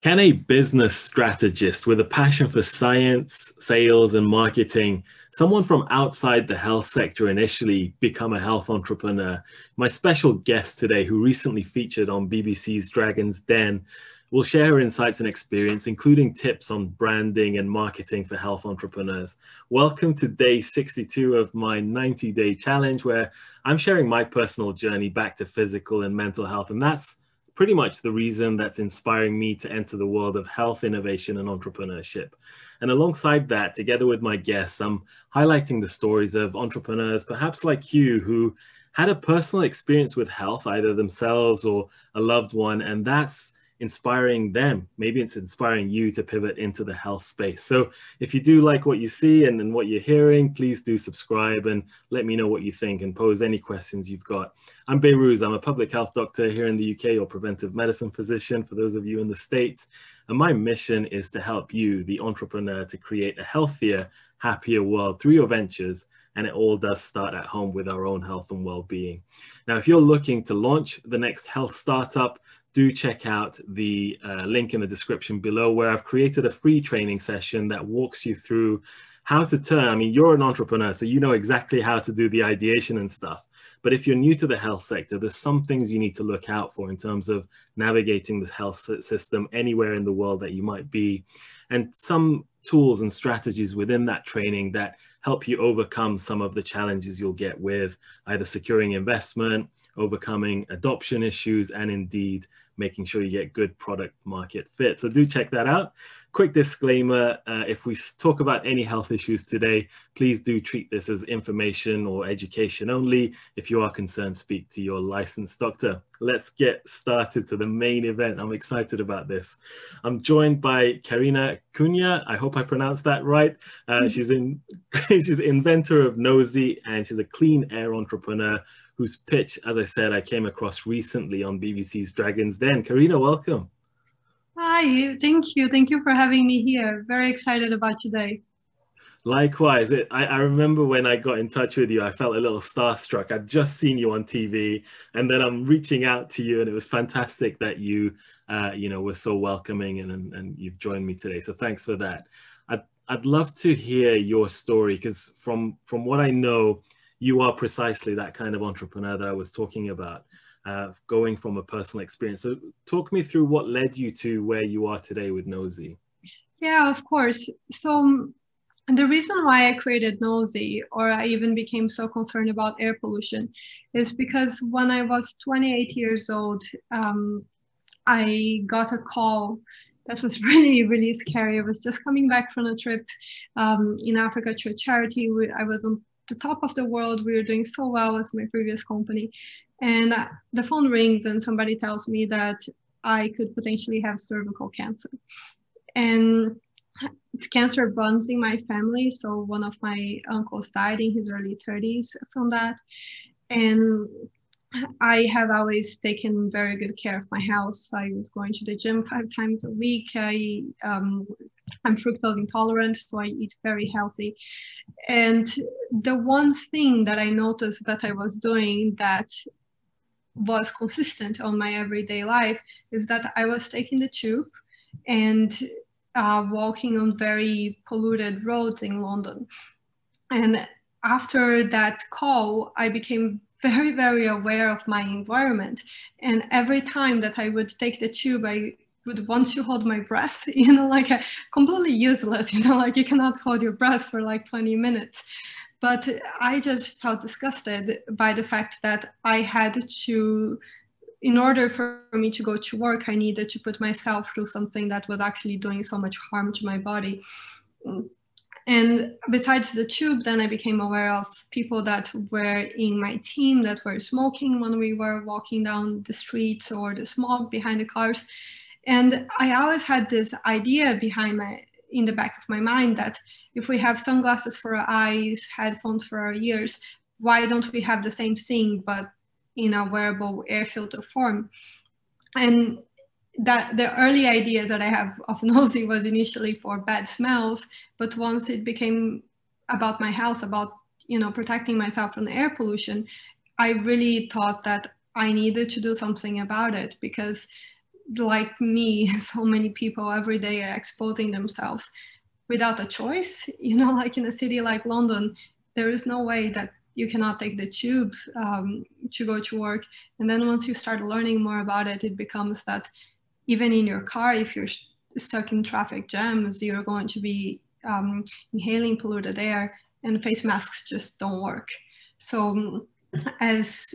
Can a business strategist with a passion for science, sales, and marketing, someone from outside the health sector initially, become a health entrepreneur? My special guest today, who recently featured on BBC's Dragon's Den, will share her insights and experience, including tips on branding and marketing for health entrepreneurs. Welcome to day 62 of my 90 day challenge, where I'm sharing my personal journey back to physical and mental health. And that's pretty much the reason that's inspiring me to enter the world of health innovation and entrepreneurship. And alongside that, together with my guests, I'm highlighting the stories of entrepreneurs, perhaps like you, who had a personal experience with health, either themselves or a loved one, and that's inspiring them. Maybe it's inspiring you to pivot into the health space. So if you do like what you see and, and what you're hearing, please do subscribe and let me know what you think and pose any questions you've got. I'm Behrooz. I'm a public health doctor here in the UK or preventive medicine physician for those of you in the States. And my mission is to help you, the entrepreneur, to create a healthier, happier world through your ventures and it all does start at home with our own health and well-being. Now, if you're looking to launch the next health startup, do check out the uh, link in the description below where I've created a free training session that walks you through how to turn, I mean, you're an entrepreneur, so you know exactly how to do the ideation and stuff. But if you're new to the health sector, there's some things you need to look out for in terms of navigating the health system anywhere in the world that you might be. And some tools and strategies within that training that help you overcome some of the challenges you'll get with either securing investment, overcoming adoption issues, and indeed making sure you get good product market fit. So do check that out. Quick disclaimer, uh, if we talk about any health issues today, please do treat this as information or education only. If you are concerned, speak to your licensed doctor. Let's get started to the main event. I'm excited about this. I'm joined by Carina Cunha. I hope I pronounced that right. Uh, mm-hmm. she's in she's inventor of Nosy and she's a clean air entrepreneur whose pitch, as I said, I came across recently on BBC's Dragon's Den. Carina, welcome. Hi, thank you. Thank you for having me here. Very excited about today. Likewise, it, I, I, remember when I got in touch with you, I felt a little starstruck. I'd just seen you on TV, and then I'm reaching out to you, and it was fantastic that you, uh, you know, were so welcoming, and, and, and you've joined me today. So thanks for that. I'd I'd love to hear your story because from from what I know, you are precisely that kind of entrepreneur that I was talking about, uh, going from a personal experience. So talk me through what led you to where you are today with Nosy. Yeah, of course. So um, the reason why I created Nosy, or I even became so concerned about air pollution, is because when I was 28 years old, um, I got a call that was really really scary i was just coming back from a trip um, in africa to a charity i was on the top of the world. We were doing so well as my previous company. And uh, the phone rings and somebody tells me that I could potentially have cervical cancer. And it's cancer runs in my family. So one of my uncles died in his early 30s from that. And I have always taken very good care of my health. I was going to the gym five times a week. I um, I'm fructose intolerant, so I eat very healthy. And the one thing that I noticed that I was doing that was consistent on my everyday life is that I was taking the tube and uh, walking on very polluted roads in London. And after that call, I became very, very aware of my environment. And every time that I would take the tube, I would want to hold my breath, you know, like a, completely useless, you know, like you cannot hold your breath for like 20 minutes. But I just felt disgusted by the fact that I had to, in order for me to go to work, I needed to put myself through something that was actually doing so much harm to my body. And besides the tube, then I became aware of people that were in my team that were smoking when we were walking down the streets or the smoke behind the cars. And I always had this idea behind my in the back of my mind that if we have sunglasses for our eyes, headphones for our ears, why don't we have the same thing but in a wearable air filter form? And that the early ideas that I have of Nosy was initially for bad smells, but once it became about my house, about you know protecting myself from air pollution, I really thought that I needed to do something about it because like me, so many people every day are exposing themselves without a choice. You know, like in a city like London, there is no way that you cannot take the tube um, to go to work. And then once you start learning more about it, it becomes that even in your car, if you're stuck in traffic jams, you're going to be um, inhaling polluted air and face masks just don't work. So as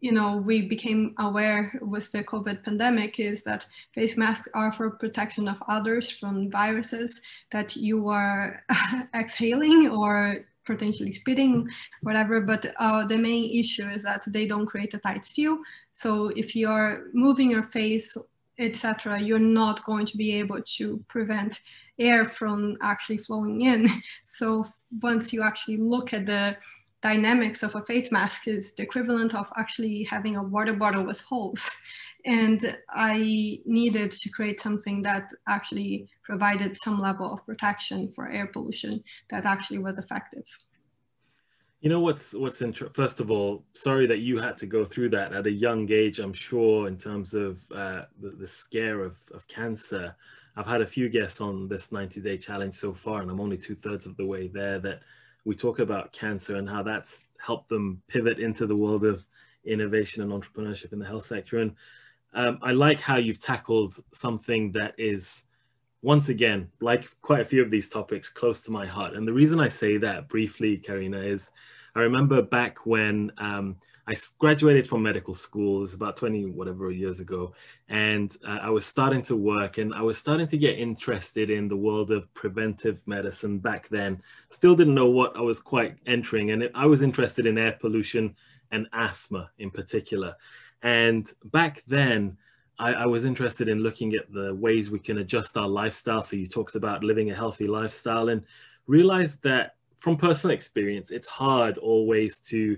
you know, we became aware with the COVID pandemic is that face masks are for protection of others from viruses that you are exhaling or potentially spitting, whatever. But uh, the main issue is that they don't create a tight seal. So if you're moving your face, etc., you're not going to be able to prevent air from actually flowing in. So once you actually look at the dynamics of a face mask is the equivalent of actually having a water bottle with holes. And I needed to create something that actually provided some level of protection for air pollution that actually was effective. You know what's what's interesting. First of all, sorry that you had to go through that at a young age. I'm sure in terms of uh, the, the scare of, of cancer. I've had a few guests on this 90 day challenge so far, and I'm only two thirds of the way there. That we talk about cancer and how that's helped them pivot into the world of innovation and entrepreneurship in the health sector. And um, I like how you've tackled something that is, once again, like quite a few of these topics, close to my heart. And the reason I say that briefly, Carina, is I remember back when um, I graduated from medical school, it was about 20 whatever years ago, and uh, I was starting to work and I was starting to get interested in the world of preventive medicine back then. Still didn't know what I was quite entering, and I was interested in air pollution and asthma in particular. And back then, I, I was interested in looking at the ways we can adjust our lifestyle. So you talked about living a healthy lifestyle and realized that from personal experience, it's hard always to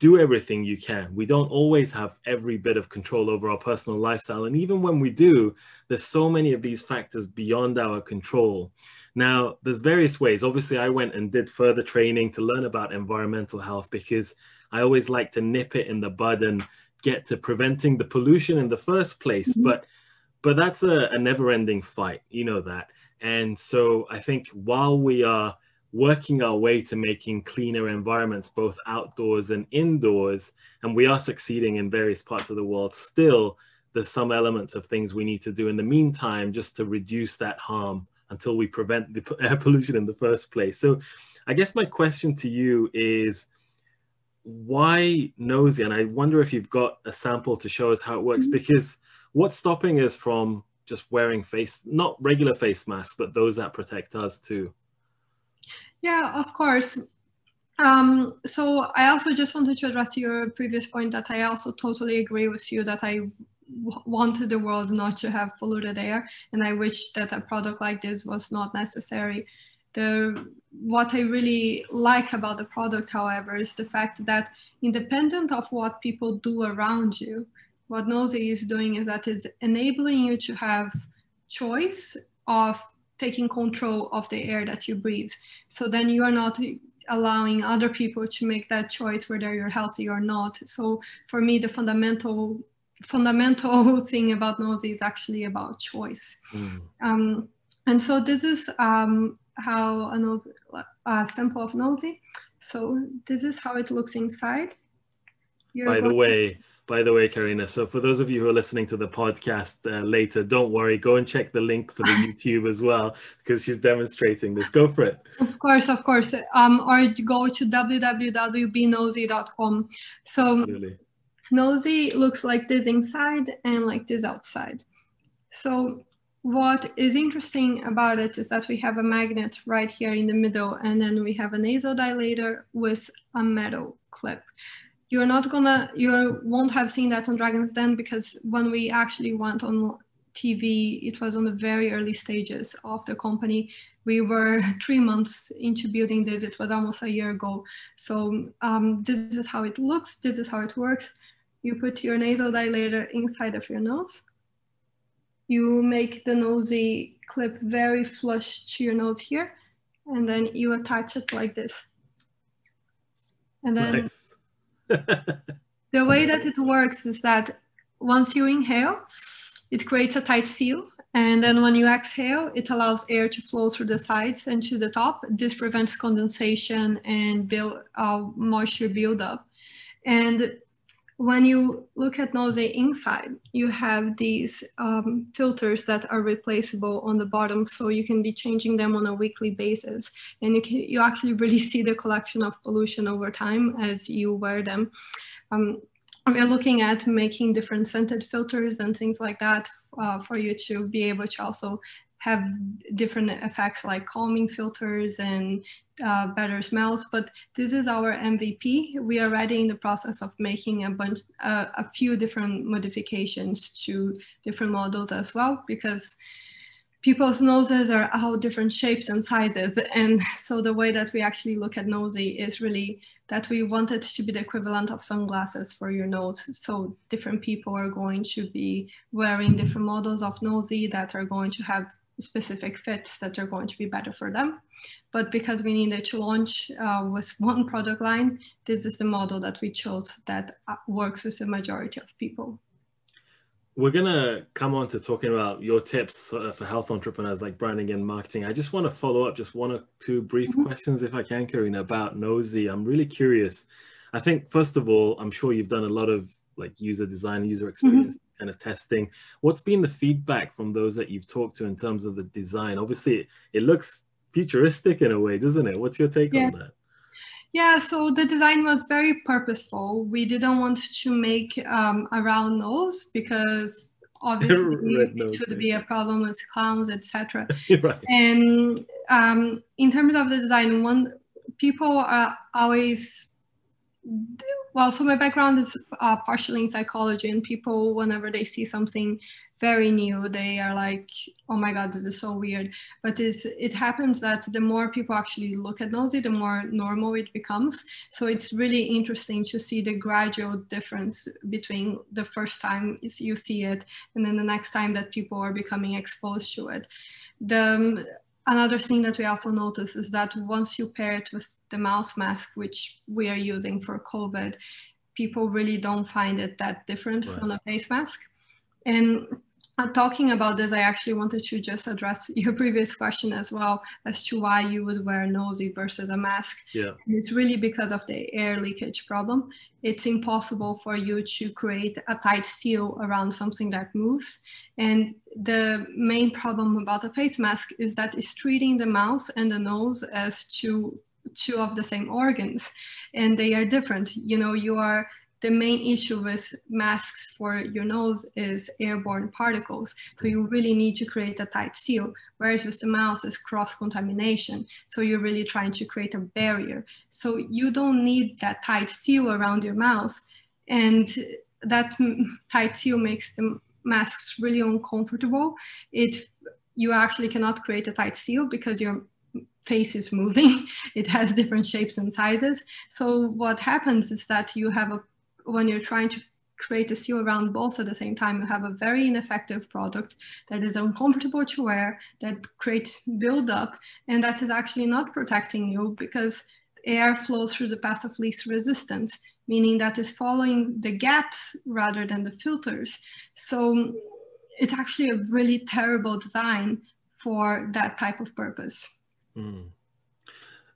do everything you can. We don't always have every bit of control over our personal lifestyle. And even when we do, there's so many of these factors beyond our control. Now, there's various ways. Obviously, I went and did further training to learn about environmental health because I always like to nip it in the bud and get to preventing the pollution in the first place. Mm-hmm. But but that's a, a never-ending fight, you know that. And so I think while we are working our way to making cleaner environments, both outdoors and indoors. And we are succeeding in various parts of the world. Still, there's some elements of things we need to do in the meantime just to reduce that harm until we prevent the air pollution in the first place. So, I guess my question to you is why nosy? And I wonder if you've got a sample to show us how it works, mm-hmm. because what's stopping us from just wearing face, not regular face masks, but those that protect us too? Yeah, of course. Um, so I also just wanted to address your previous point that I also totally agree with you that I wanted the world not to have polluted air and I wish that a product like this was not necessary. The, what I really like about the product, however, is the fact that independent of what people do around you, what Nosy is doing is that it's enabling you to have choice of taking control of the air that you breathe. So then you are not allowing other people to make that choice whether you're healthy or not. So for me, the fundamental fundamental thing about Nosy is actually about choice. Mm. Um, and so this is um, how a, nose, a sample of Nosy. So this is how it looks inside. You're By the way, by the way, Karina. So for those of you who are listening to the podcast uh, later, don't worry. Go and check the link for the YouTube as well because she's demonstrating this. Go for it. Of course, of course. Um, or go to www.benosy.com. So Absolutely. Nosy looks like this inside and like this outside. So what is interesting about it is that we have a magnet right here in the middle and then we have a nasodilator with a metal clip you're not gonna you won't have seen that on Dragon's Den because when we actually went on TV, it was on the very early stages of the company. We were three months into building this. It was almost a year ago. So um, this is how it looks. This is how it works. You put your nasal dilator inside of your nose. You make the nosy clip very flush to your nose here, and then you attach it like this. And then nice the way that it works is that once you inhale, it creates a tight seal. And then when you exhale, it allows air to flow through the sides and to the top. This prevents condensation and build, uh, moisture buildup. And when you look at nose inside, you have these um, filters that are replaceable on the bottom, so you can be changing them on a weekly basis. And you, can, you actually really see the collection of pollution over time as you wear them. Um, we're looking at making different scented filters and things like that uh, for you to be able to also have different effects like calming filters and uh, better smells, but this is our MVP. We are already in the process of making a bunch, uh, a few different modifications to different models as well, because people's noses are all different shapes and sizes. And so the way that we actually look at nosy is really that we want it to be the equivalent of sunglasses for your nose. So different people are going to be wearing different models of nosy that are going to have specific fits that are going to be better for them. But because we needed to launch uh, with one product line, this is the model that we chose that uh, works with the majority of people. We're going to come on to talking about your tips uh, for health entrepreneurs like branding and marketing. I just want to follow up just one or two brief mm -hmm. questions, if I can, Carina, about Nosy. I'm really curious. I think, first of all, I'm sure you've done a lot of like user design, user mm-hmm. experience mm -hmm. kind of testing. What's been the feedback from those that you've talked to in terms of the design? Obviously, it, it looks futuristic in a way, doesn't it? What's your take yeah. on that? Yeah, so the design was very purposeful. We didn't want to make um, a round nose because obviously it could be a problem with clowns, etc. right. And um, in terms of the design, one people are always well, so my background is uh, partially in psychology, and people, whenever they see something very new, they are like, "Oh my God, this is so weird." But it happens that the more people actually look at Nosy, the more normal it becomes. So it's really interesting to see the gradual difference between the first time you see it and then the next time that people are becoming exposed to it. The Another thing that we also notice is that once you pair it with the mouth mask, which we are using for COVID, people really don't find it that different right. from a face mask. And Uh, talking about this, I actually wanted to just address your previous question as well as to why you would wear a nosy versus a mask. Yeah. And it's really because of the air leakage problem. It's impossible for you to create a tight seal around something that moves. And the main problem about a face mask is that it's treating the mouth and the nose as two two of the same organs and they are different you know you are the main issue with masks for your nose is airborne particles. So you really need to create a tight seal, whereas with the mouth is cross-contamination. So you're really trying to create a barrier. So you don't need that tight seal around your mouth. And that tight seal makes the masks really uncomfortable. It You actually cannot create a tight seal because your face is moving. It has different shapes and sizes. So what happens is that you have a when you're trying to create a seal around both at the same time, you have a very ineffective product that is uncomfortable to wear, that creates buildup, and that is actually not protecting you because air flows through the path of least resistance, meaning that is following the gaps rather than the filters. So it's actually a really terrible design for that type of purpose. Mm.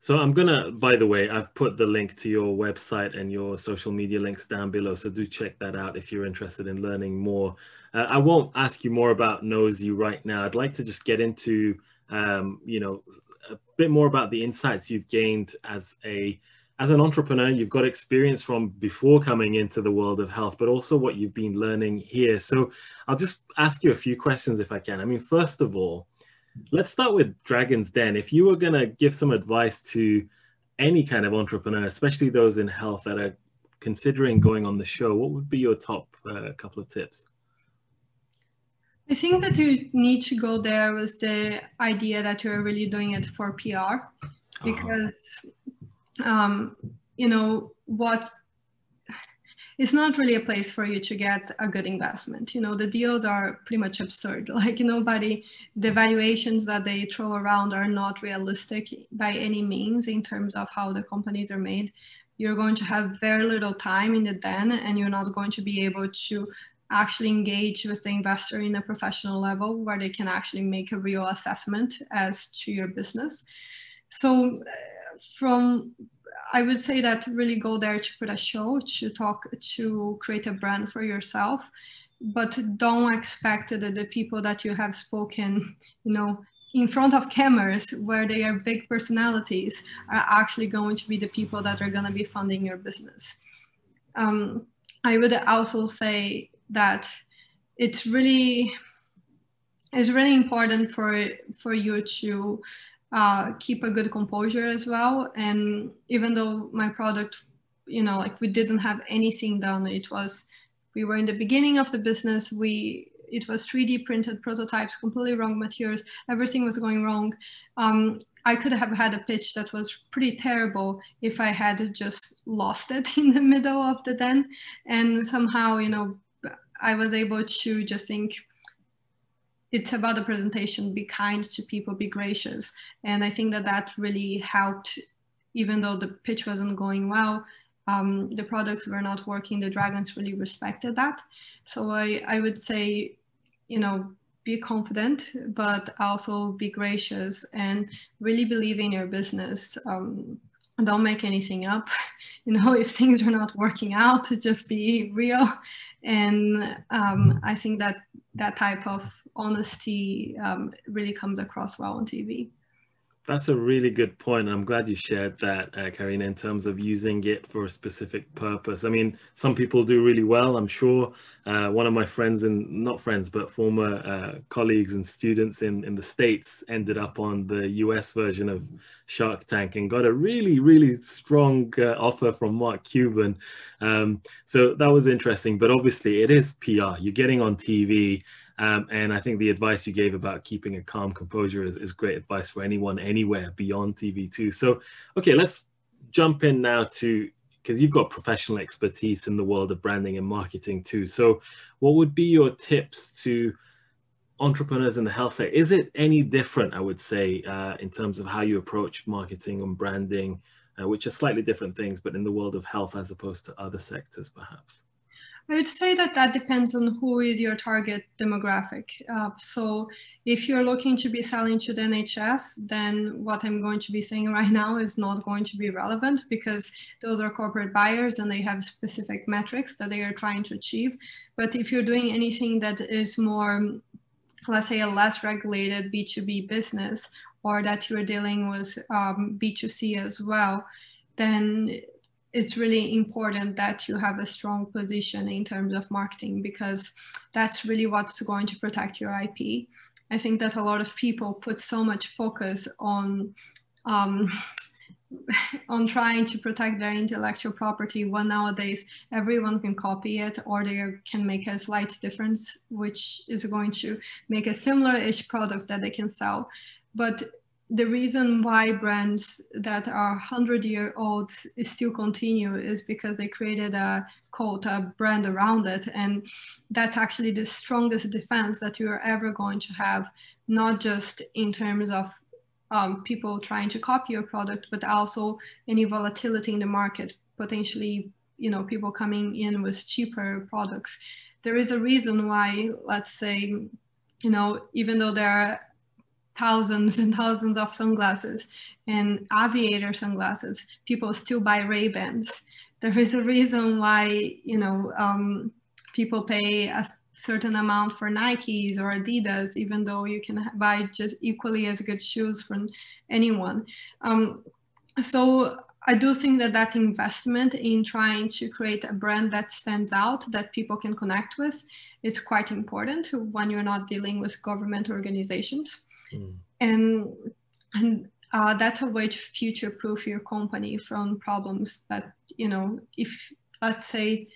So I'm gonna, by the way, I've put the link to your website and your social media links down below. So do check that out if you're interested in learning more. Uh, I won't ask you more about Nosy right now. I'd like to just get into, um, you know, a bit more about the insights you've gained as a as an entrepreneur. You've got experience from before coming into the world of health, but also what you've been learning here. So I'll just ask you a few questions if I can. I mean, first of all, Let's start with Dragon's Den. If you were going to give some advice to any kind of entrepreneur, especially those in health that are considering going on the show, what would be your top uh, couple of tips? I think that you need to go there with the idea that you're really doing it for PR uh-huh. because, um, you know, what it's not really a place for you to get a good investment. You know, the deals are pretty much absurd. Like nobody, the valuations that they throw around are not realistic by any means in terms of how the companies are made. You're going to have very little time in the den and you're not going to be able to actually engage with the investor in a professional level where they can actually make a real assessment as to your business. So uh, from I would say that really go there to put a show, to talk, to create a brand for yourself, but don't expect that the people that you have spoken, you know, in front of cameras where they are big personalities are actually going to be the people that are going to be funding your business. Um, I would also say that it's really it's really important for for you to uh, keep a good composure as well. And even though my product, you know, like we didn't have anything done, it was we were in the beginning of the business. We it was 3D printed prototypes, completely wrong materials. Everything was going wrong. Um, I could have had a pitch that was pretty terrible if I had just lost it in the middle of the den. And somehow, you know, I was able to just think, it's about the presentation, be kind to people, be gracious. And I think that that really helped, even though the pitch wasn't going well, um, the products were not working, the dragons really respected that. So I, I would say, you know, be confident, but also be gracious and really believe in your business. Um, don't make anything up. You know, if things are not working out, just be real. And um, I think that that type of honesty um, really comes across well on TV. That's a really good point. I'm glad you shared that, uh, Carina, in terms of using it for a specific purpose. I mean, some people do really well, I'm sure. Uh, one of my friends, and not friends, but former uh, colleagues and students in, in the States ended up on the US version of Shark Tank and got a really, really strong uh, offer from Mark Cuban. Um, so that was interesting. But obviously, it is PR. You're getting on TV. Um, and I think the advice you gave about keeping a calm composure is, is great advice for anyone anywhere beyond TV too. So, okay, let's jump in now to because you've got professional expertise in the world of branding and marketing too. So, what would be your tips to entrepreneurs in the health sector? Is it any different, I would say, uh, in terms of how you approach marketing and branding, uh, which are slightly different things, but in the world of health as opposed to other sectors, perhaps? I would say that that depends on who is your target demographic. Uh, so if you're looking to be selling to the NHS, then what I'm going to be saying right now is not going to be relevant because those are corporate buyers and they have specific metrics that they are trying to achieve. But if you're doing anything that is more, let's say a less regulated B2B business or that you're dealing with um, B2C as well, then it's really important that you have a strong position in terms of marketing because that's really what's going to protect your IP. I think that a lot of people put so much focus on um, on trying to protect their intellectual property when nowadays everyone can copy it or they can make a slight difference which is going to make a similar-ish product that they can sell but the reason why brands that are 100 year old still continue is because they created a cult, a brand around it. And that's actually the strongest defense that you are ever going to have, not just in terms of um, people trying to copy your product, but also any volatility in the market, potentially, you know, people coming in with cheaper products. There is a reason why, let's say, you know, even though there are thousands and thousands of sunglasses and aviator sunglasses. People still buy Ray-Bans. There is a reason why, you know, um, people pay a certain amount for Nikes or Adidas, even though you can buy just equally as good shoes from anyone. Um, so I do think that that investment in trying to create a brand that stands out, that people can connect with, is quite important when you're not dealing with government organizations. Mm. And, and uh, that's a way to future proof your company from problems that, you know, if let's say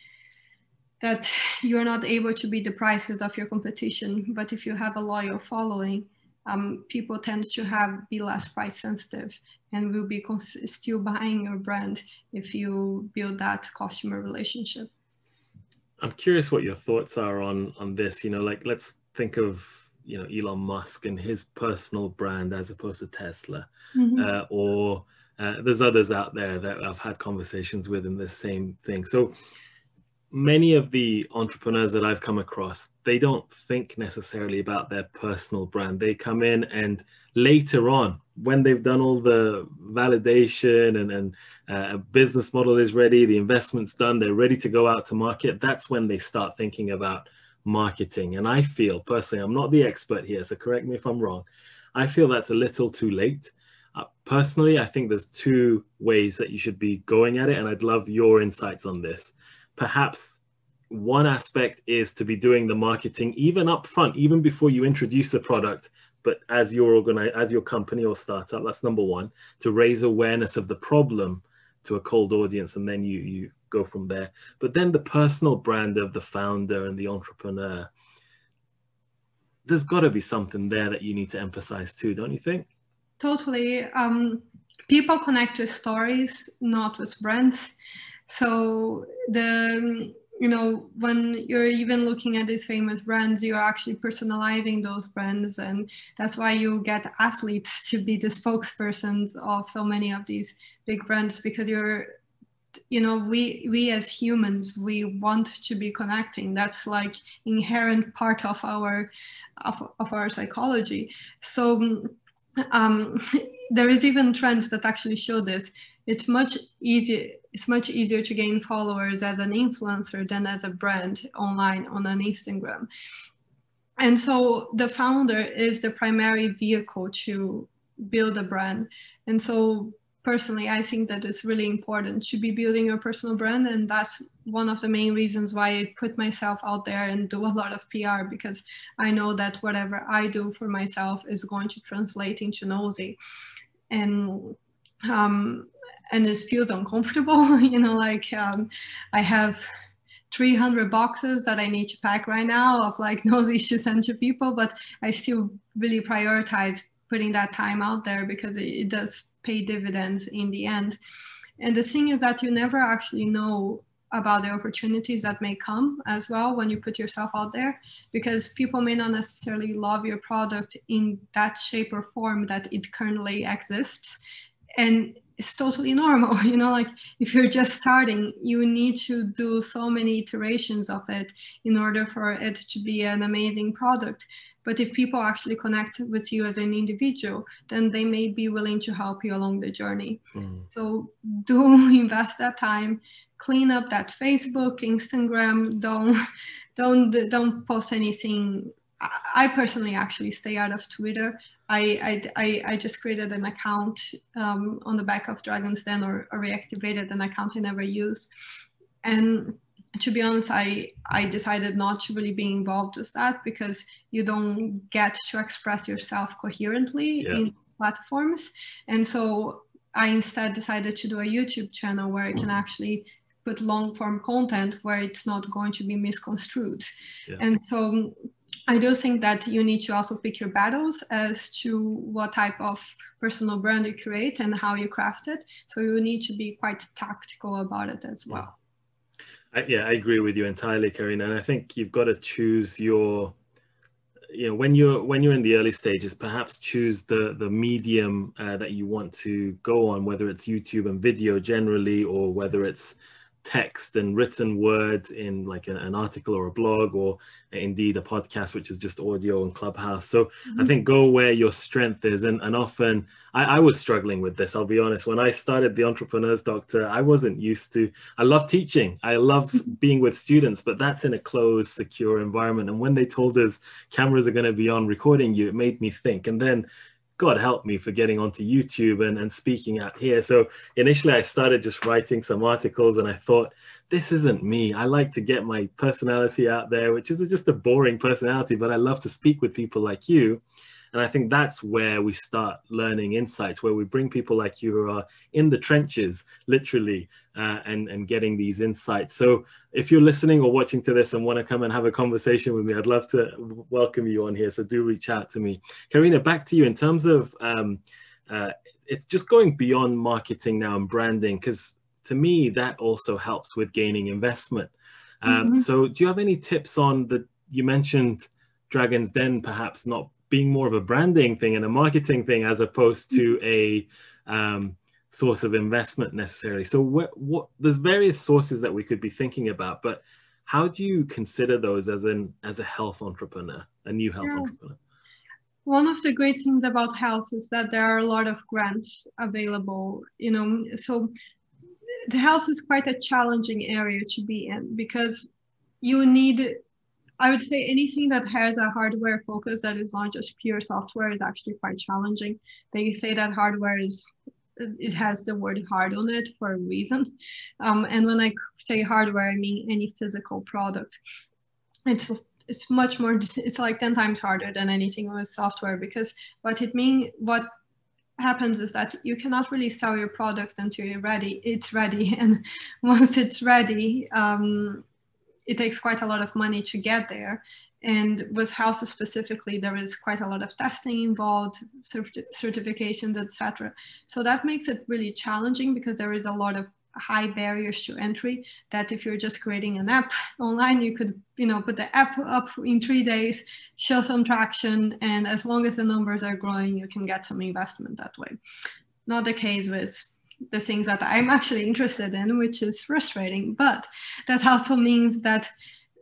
that you're not able to beat the prices of your competition, but if you have a loyal following, um, people tend to have be less price sensitive and will be still buying your brand if you build that customer relationship. I'm curious what your thoughts are on on this. You know, like let's think of you know Elon Musk and his personal brand as opposed to Tesla, mm-hmm. uh, or uh, there's others out there that I've had conversations with in the same thing. So, many of the entrepreneurs that I've come across, they don't think necessarily about their personal brand. They come in and later on, when they've done all the validation and, and uh, a business model is ready, the investment's done, they're ready to go out to market, that's when they start thinking about marketing. And I feel personally, I'm not the expert here, so correct me if I'm wrong. I feel that's a little too late. Uh, personally, I think there's two ways that you should be going at it, and I'd love your insights on this perhaps one aspect is to be doing the marketing even up front, even before you introduce the product, but as your organize, as your company or startup, that's number one, to raise awareness of the problem to a cold audience, and then you you go from there. But then the personal brand of the founder and the entrepreneur, there's got to be something there that you need to emphasize too, don't you think? Totally. Um, people connect with stories, not with brands. So the you know when you're even looking at these famous brands you're actually personalizing those brands and that's why you get athletes to be the spokespersons of so many of these big brands because you're you know we we as humans we want to be connecting. That's like inherent part of our of, of our psychology. So um, there is even trends that actually show this it's much easier it's much easier to gain followers as an influencer than as a brand online on an Instagram. And so the founder is the primary vehicle to build a brand. And so personally, I think that it's really important to be building your personal brand. And that's one of the main reasons why I put myself out there and do a lot of PR because I know that whatever I do for myself is going to translate into Nosy. And um, and this feels uncomfortable. you know, like um, I have 300 boxes that I need to pack right now of like noses to send to people, but I still really prioritize putting that time out there because it, it does pay dividends in the end. And the thing is that you never actually know about the opportunities that may come as well when you put yourself out there because people may not necessarily love your product in that shape or form that it currently exists and it's totally normal you know like if you're just starting you need to do so many iterations of it in order for it to be an amazing product. But if people actually connect with you as an individual then they may be willing to help you along the journey. Mm. so do invest that time clean up that facebook instagram don't don't don't post anything. I personally actually stay out of twitter I, I, I just created an account um, on the back of Dragon's Den or, or, reactivated an account I never used. And to be honest, I, I decided not to really be involved with that because you don't get to express yourself coherently yeah. in platforms. And so I instead decided to do a YouTube channel where I can actually put long form content where it's not going to be misconstrued. Yeah. And so I do think that you need to also pick your battles as to what type of personal brand you create and how you craft it. So you need to be quite tactical about it as well. I, yeah, I agree with you entirely, Carina. And I think you've got to choose your, you know, when you're when you're in the early stages, perhaps choose the the medium uh, that you want to go on, whether it's YouTube and video generally, or whether it's text and written word in like an, an, article or a blog or indeed a podcast which is just audio and clubhouse. So mm-hmm. i think go where your strength is. And, and often I, I, was struggling with this i'll be honest. When i started the entrepreneurs doctor i wasn't used to i love teaching. I love mm-hmm. being with students but that's in a closed secure environment. And when they told us cameras are going to be on recording you it made me think. And then God help me for getting onto YouTube and, and speaking out here. So initially I started just writing some articles and I thought, this isn't me. I like to get my personality out there, which is just a boring personality, but I love to speak with people like you. And I think that's where we start learning insights, where we bring people like you who are in the trenches, literally, uh, and, and getting these insights. So if you're listening or watching to this and want to come and have a conversation with me, I'd love to welcome you on here. So do reach out to me. Carina, back to you in terms of um, uh, it's just going beyond marketing now and branding, because to me, that also helps with gaining investment. Um, mm-hmm. So do you have any tips on the, you mentioned Dragon's Den perhaps not being more of a branding thing and a marketing thing as opposed to a um, source of investment necessarily. So what, what there's various sources that we could be thinking about, but how do you consider those as an as a health entrepreneur, a new health yeah. entrepreneur? One of the great things about health is that there are a lot of grants available. You know, so the health is quite a challenging area to be in because you need I would say anything that has a hardware focus that is not just pure software is actually quite challenging. They say that hardware is it has the word hard on it for a reason. Um, and when I say hardware, I mean any physical product. It's it's much more. It's like ten times harder than anything with software because what it means what happens is that you cannot really sell your product until you're ready. It's ready, and once it's ready, um, it takes quite a lot of money to get there. And with houses specifically, there is quite a lot of testing involved, certi certifications, etc. So that makes it really challenging because there is a lot of high barriers to entry that if you're just creating an app online you could you know put the app up in three days show some traction and as long as the numbers are growing you can get some investment that way not the case with the things that i'm actually interested in which is frustrating but that also means that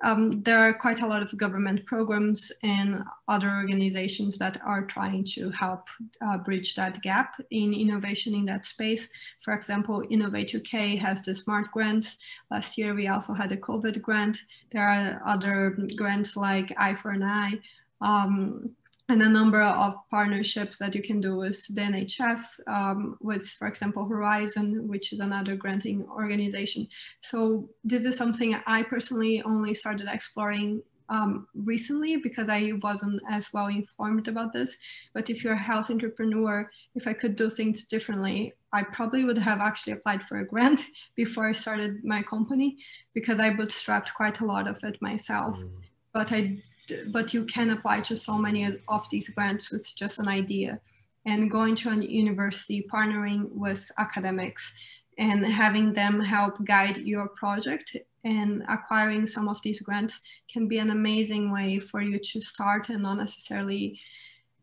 um, there are quite a lot of government programs and other organizations that are trying to help uh, bridge that gap in innovation in that space. For example, Innovate UK has the SMART grants. Last year, we also had a COVID grant. There are other grants like Eye for an Eye. Um, and a number of partnerships that you can do with the NHS, um, with, for example, Horizon, which is another granting organization. So this is something I personally only started exploring um, recently because I wasn't as well informed about this. But if you're a health entrepreneur, if I could do things differently, I probably would have actually applied for a grant before I started my company because I bootstrapped quite a lot of it myself. Mm. But I but you can apply to so many of these grants with just an idea and going to a university partnering with academics and having them help guide your project and acquiring some of these grants can be an amazing way for you to start and not necessarily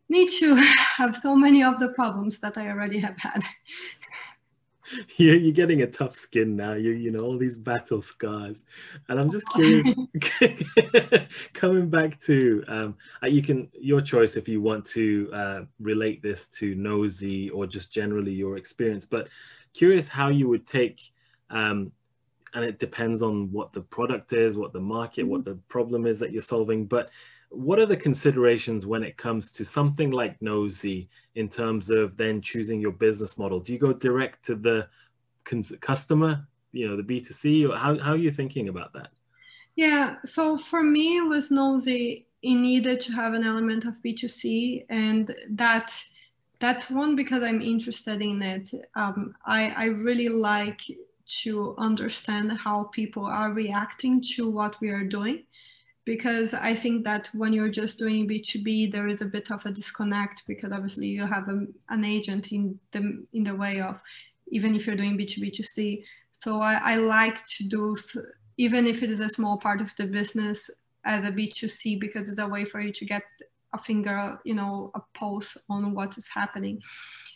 need to have so many of the problems that I already have had. you're, you're getting a tough skin now. You you know all these battle scars, and I'm just curious. coming back to um, uh, you can your choice if you want to uh, relate this to nosy or just generally your experience. But curious how you would take, um, and it depends on what the product is, what the market, what mm-hmm. the problem is that you're solving. But what are the considerations when it comes to something like Nosy in terms of then choosing your business model? Do you go direct to the customer, you know, the B2C, or how, how are you thinking about that? Yeah, so for me with Nosy, it needed to have an element of B2C and that that's one because I'm interested in it. Um, I, I really like to understand how people are reacting to what we are doing because I think that when you're just doing B2B, there is a bit of a disconnect because obviously you have a, an agent in the in the way of even if you're doing B2B2C. So I, I like to do even if it is a small part of the business as a B2C because it's a way for you to get a finger, you know, a pulse on what is happening.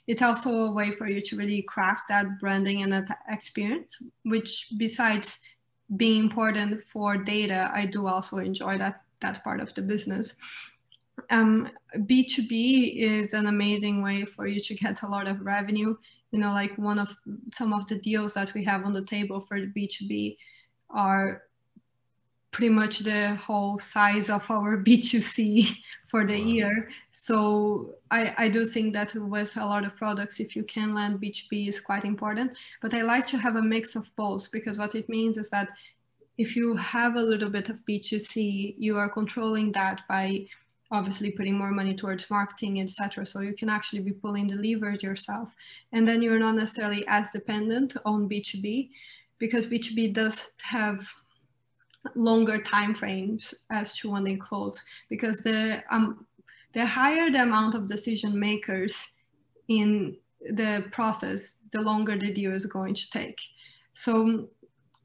It's also a way for you to really craft that branding and that experience, which besides being important for data, I do also enjoy that that part of the business. Um, B2B is an amazing way for you to get a lot of revenue. You know, like one of some of the deals that we have on the table for the B2B are pretty much the whole size of our B2C for the year. So I, I do think that with a lot of products, if you can land B2B is quite important. But I like to have a mix of both because what it means is that if you have a little bit of B2C, you are controlling that by obviously putting more money towards marketing, etc. So you can actually be pulling the levers yourself. And then you're not necessarily as dependent on B2B because B2B does have longer time frames as to when they close because the um the higher the amount of decision makers in the process the longer the deal is going to take. So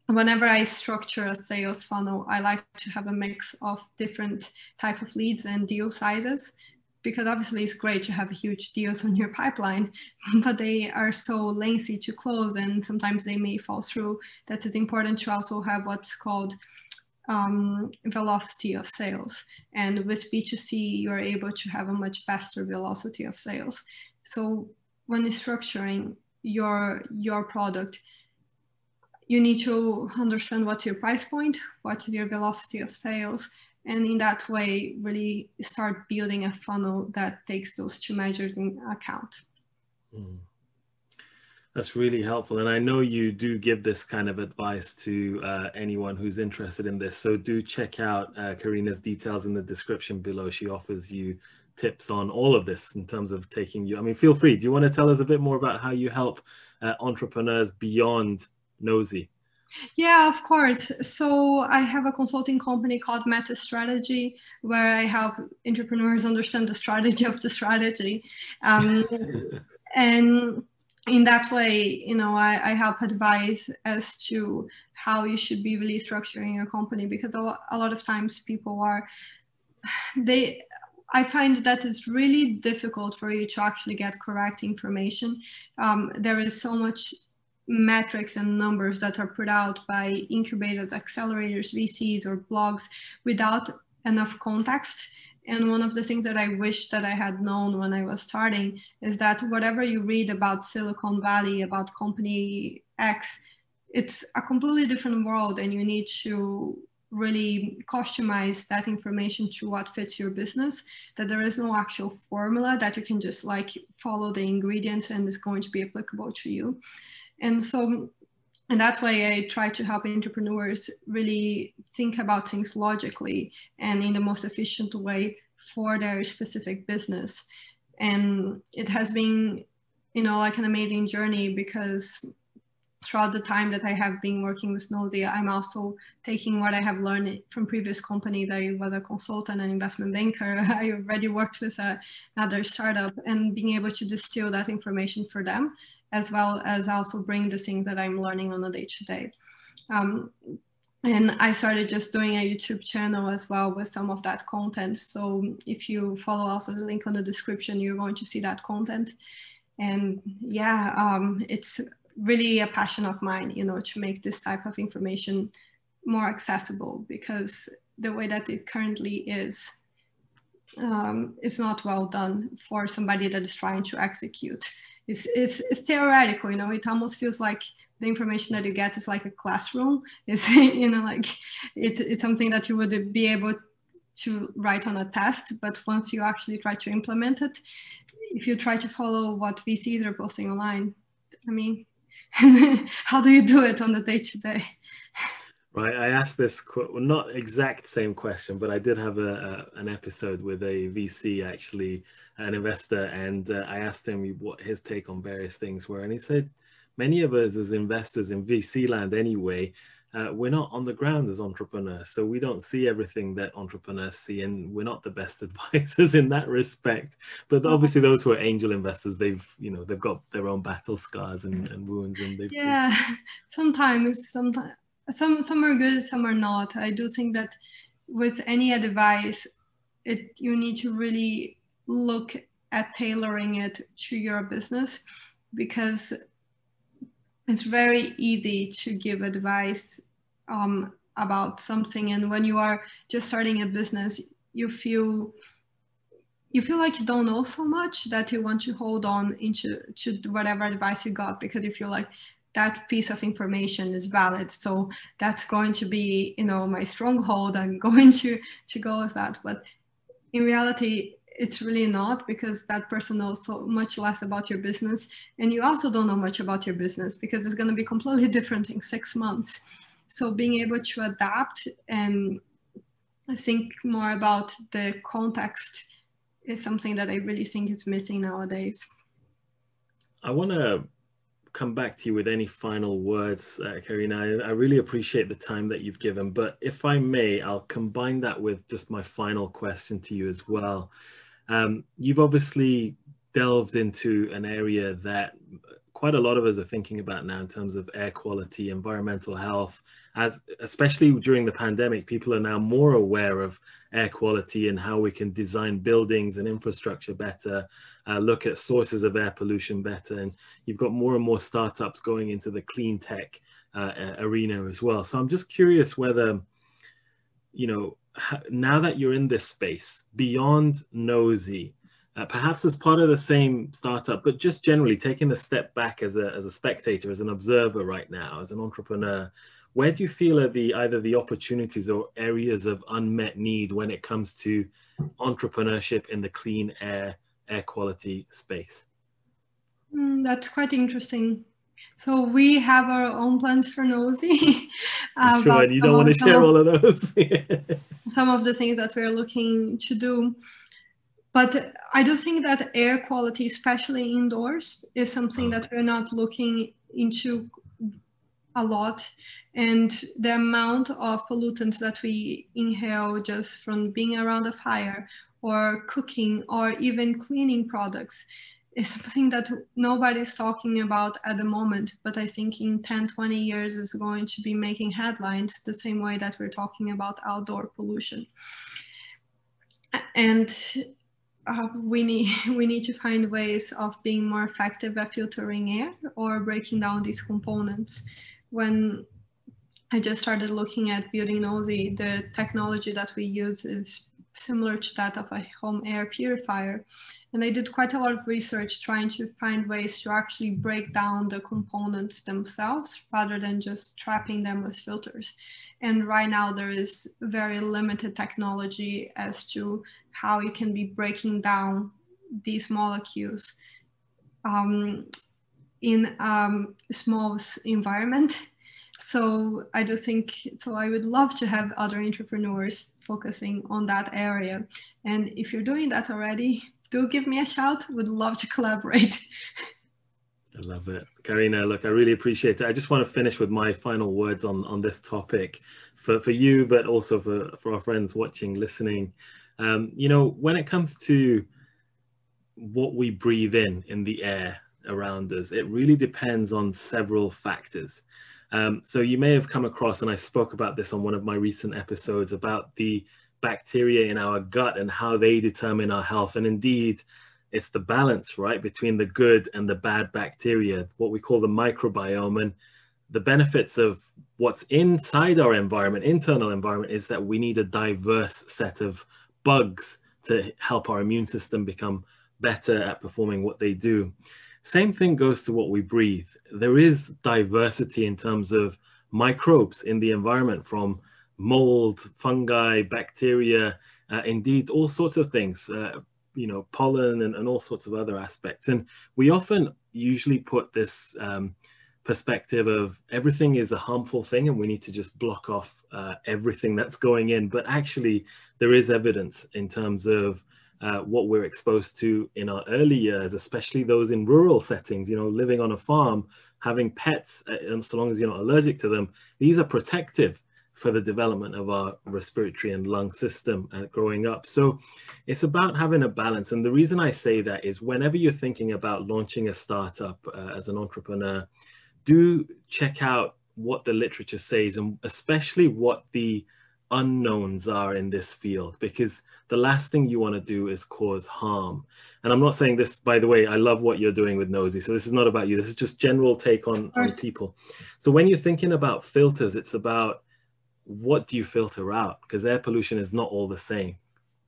whenever i structure a sales funnel i like to have a mix of different type of leads and deal sizes because obviously it's great to have huge deals on your pipeline, but they are so lengthy to close and sometimes they may fall through. That it's important to also have what's called um, velocity of sales. And with B2C, you're able to have a much faster velocity of sales. So when structuring your, your product, you need to understand what's your price point, what is your velocity of sales, and in that way really start building a funnel that takes those two measures in account. Mm. That's really helpful. And I know you do give this kind of advice to uh, anyone who's interested in this. So do check out uh, Carina's details in the description below. She offers you tips on all of this in terms of taking you. I mean, feel free. Do you want to tell us a bit more about how you help uh, entrepreneurs beyond Nosy? Yeah, of course. So I have a consulting company called Meta Strategy, where I help entrepreneurs understand the strategy of the strategy. Um, and in that way, you know, I, I, help advise as to how you should be really structuring your company because a lot, a lot of times people are, they, I find that it's really difficult for you to actually get correct information. Um, there is so much metrics and numbers that are put out by incubators, accelerators, VCs, or blogs without enough context. And one of the things that I wish that I had known when I was starting is that whatever you read about Silicon Valley, about company X, it's a completely different world and you need to really customize that information to what fits your business that there is no actual formula that you can just like follow the ingredients and it's going to be applicable to you. And so, and that's why I try to help entrepreneurs really think about things logically and in the most efficient way for their specific business. And it has been, you know, like an amazing journey because throughout the time that I have been working with Nosy, I'm also taking what I have learned from previous companies. I was a consultant and investment banker. I already worked with a, another startup and being able to distill that information for them as well as also bring the things that I'm learning on a day to day. And I started just doing a YouTube channel as well with some of that content. So if you follow also the link on the description, you're going to see that content. And yeah, um, it's really a passion of mine, you know, to make this type of information more accessible because the way that it currently is, um, is not well done for somebody that is trying to execute it's, it's, it's theoretical, you know, it almost feels like the information that you get is like a classroom. It's, you know, like it, it's something that you would be able to write on a test, but once you actually try to implement it, if you try to follow what VCs are posting online, I mean, how do you do it on the day to day? Right, I asked this well, not exact same question, but I did have a, a, an episode with a VC actually, an investor, and uh, I asked him what his take on various things were, and he said many of us as investors in VC land anyway, uh, we're not on the ground as entrepreneurs, so we don't see everything that entrepreneurs see, and we're not the best advisors in that respect. But mm-hmm. obviously, those who are angel investors, they've you know they've got their own battle scars and, and wounds, and they've yeah. Sometimes, sometimes some some are good, some are not. I do think that with any advice, it you need to really look at tailoring it to your business because it's very easy to give advice um, about something and when you are just starting a business you feel you feel like you don't know so much that you want to hold on into to whatever advice you got because you feel like that piece of information is valid. So that's going to be you know my stronghold. I'm going to to go with that. But in reality it's really not because that person knows so much less about your business. And you also don't know much about your business because it's going to be completely different in six months. So being able to adapt and think more about the context is something that i really think is missing nowadays. I want to come back to you with any final words, uh, Carina. I, I really appreciate the time that you've given, but if I may, I'll combine that with just my final question to you as well. Um, you've obviously delved into an area that quite a lot of us are thinking about now in terms of air quality, environmental health, as especially during the pandemic, people are now more aware of air quality and how we can design buildings and infrastructure better, uh, look at sources of air pollution better. And you've got more and more startups going into the clean tech uh, arena as well. So I'm just curious whether, you know, now that you're in this space, beyond Nosy, uh, perhaps as part of the same startup, but just generally taking a step back as a, as a spectator, as an observer right now, as an entrepreneur, where do you feel are the either the opportunities or areas of unmet need when it comes to entrepreneurship in the clean air, air quality space? Mm, that's quite interesting. So we have our own plans for Nosy. uh, sure, and you don't want to share all of those. some of the things that we're looking to do. But I do think that air quality, especially indoors, is something mm. that we're not looking into a lot. And the amount of pollutants that we inhale just from being around a fire or cooking or even cleaning products is something that nobody's talking about at the moment. But I think in 10, 20 years is going to be making headlines the same way that we're talking about outdoor pollution. And uh, we need we need to find ways of being more effective at filtering air or breaking down these components. When I just started looking at building Nosy, the technology that we use is similar to that of a home air purifier. And I did quite a lot of research trying to find ways to actually break down the components themselves rather than just trapping them with filters. And right now there is very limited technology as to how you can be breaking down these molecules um, in um, a small environment. So I do think, so I would love to have other entrepreneurs focusing on that area. And if you're doing that already, do give me a shout. Would love to collaborate. I love it. Carina, look, I really appreciate it. I just want to finish with my final words on, on this topic for, for you, but also for, for our friends watching, listening. Um, you know, when it comes to what we breathe in, in the air around us, it really depends on several factors. Um, so you may have come across, and I spoke about this on one of my recent episodes about the bacteria in our gut and how they determine our health. And indeed, it's the balance, right, between the good and the bad bacteria, what we call the microbiome. And the benefits of what's inside our environment, internal environment, is that we need a diverse set of bugs to help our immune system become better at performing what they do. Same thing goes to what we breathe. There is diversity in terms of microbes in the environment from mold, fungi, bacteria, uh, indeed all sorts of things, uh, you know, pollen and, and, all sorts of other aspects. And we often usually put this um, perspective of everything is a harmful thing and we need to just block off uh, everything that's going in. But actually, there is evidence in terms of uh, what we're exposed to in our early years, especially those in rural settings, you know, living on a farm, having pets, uh, and so long as you're not allergic to them, these are protective for the development of our respiratory and lung system uh, growing up. So it's about having a balance. And the reason I say that is whenever you're thinking about launching a startup uh, as an entrepreneur, do check out what the literature says and especially what the unknowns are in this field because the last thing you want to do is cause harm. And I'm not saying this, by the way, I love what you're doing with Nosy. So this is not about you. This is just general take on, on people. So when you're thinking about filters, it's about what do you filter out? Because air pollution is not all the same.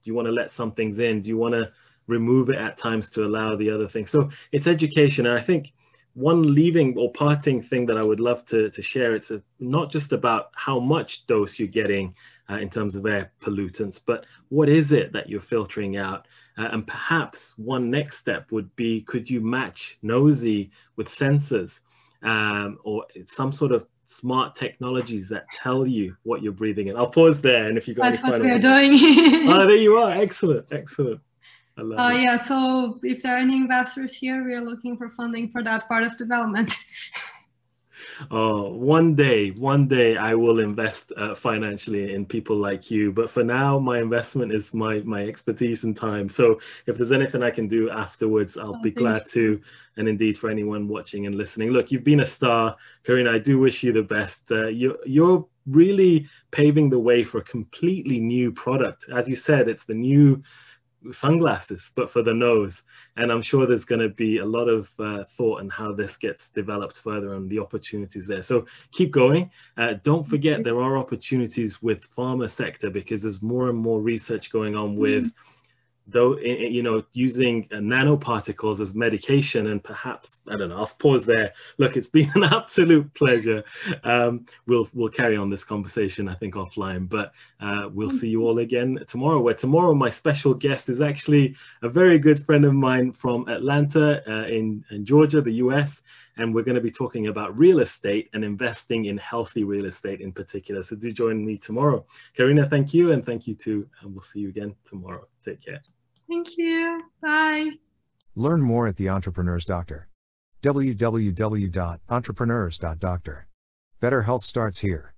Do you want to let some things in? Do you want to remove it at times to allow the other things? So it's education. And I think one leaving or parting thing that I would love to, to share, it's a, not just about how much dose you're getting uh, in terms of air pollutants, but what is it that you're filtering out? Uh, and perhaps one next step would be, could you match Nosy with sensors um, or some sort of smart technologies that tell you what you're breathing in? I'll pause there. And if you've got That's any what we're doing. oh, there you are. Excellent. Excellent. Uh, yeah, so if there are any investors here, we are looking for funding for that part of development. Oh, one day, one day I will invest uh, financially in people like you. But for now, my investment is my my expertise and time. So if there's anything I can do afterwards, I'll oh, be glad you. to. And indeed, for anyone watching and listening, look, you've been a star, Carina. I do wish you the best. Uh, you you're really paving the way for a completely new product. As you said, it's the new sunglasses, but for the nose. And I'm sure there's going to be a lot of uh, thought on how this gets developed further and the opportunities there. So keep going. Uh, don't forget there are opportunities with pharma sector because there's more and more research going on with. Mm-hmm though you know using uh, nanoparticles as medication and perhaps i don't know i'll pause there. Look it's been an absolute pleasure. Um, we'll we'll carry on this conversation i think offline but uh, we'll see you all again tomorrow where tomorrow my special guest is actually a very good friend of mine from atlanta uh, in, in georgia the us and we're going to be talking about real estate and investing in healthy real estate in particular so do join me tomorrow carina thank you and thank you too and we'll see you again tomorrow Take care. Thank you. Bye. Learn more at The Entrepreneur's Doctor. www.entrepreneurs.doctor. Better health starts here.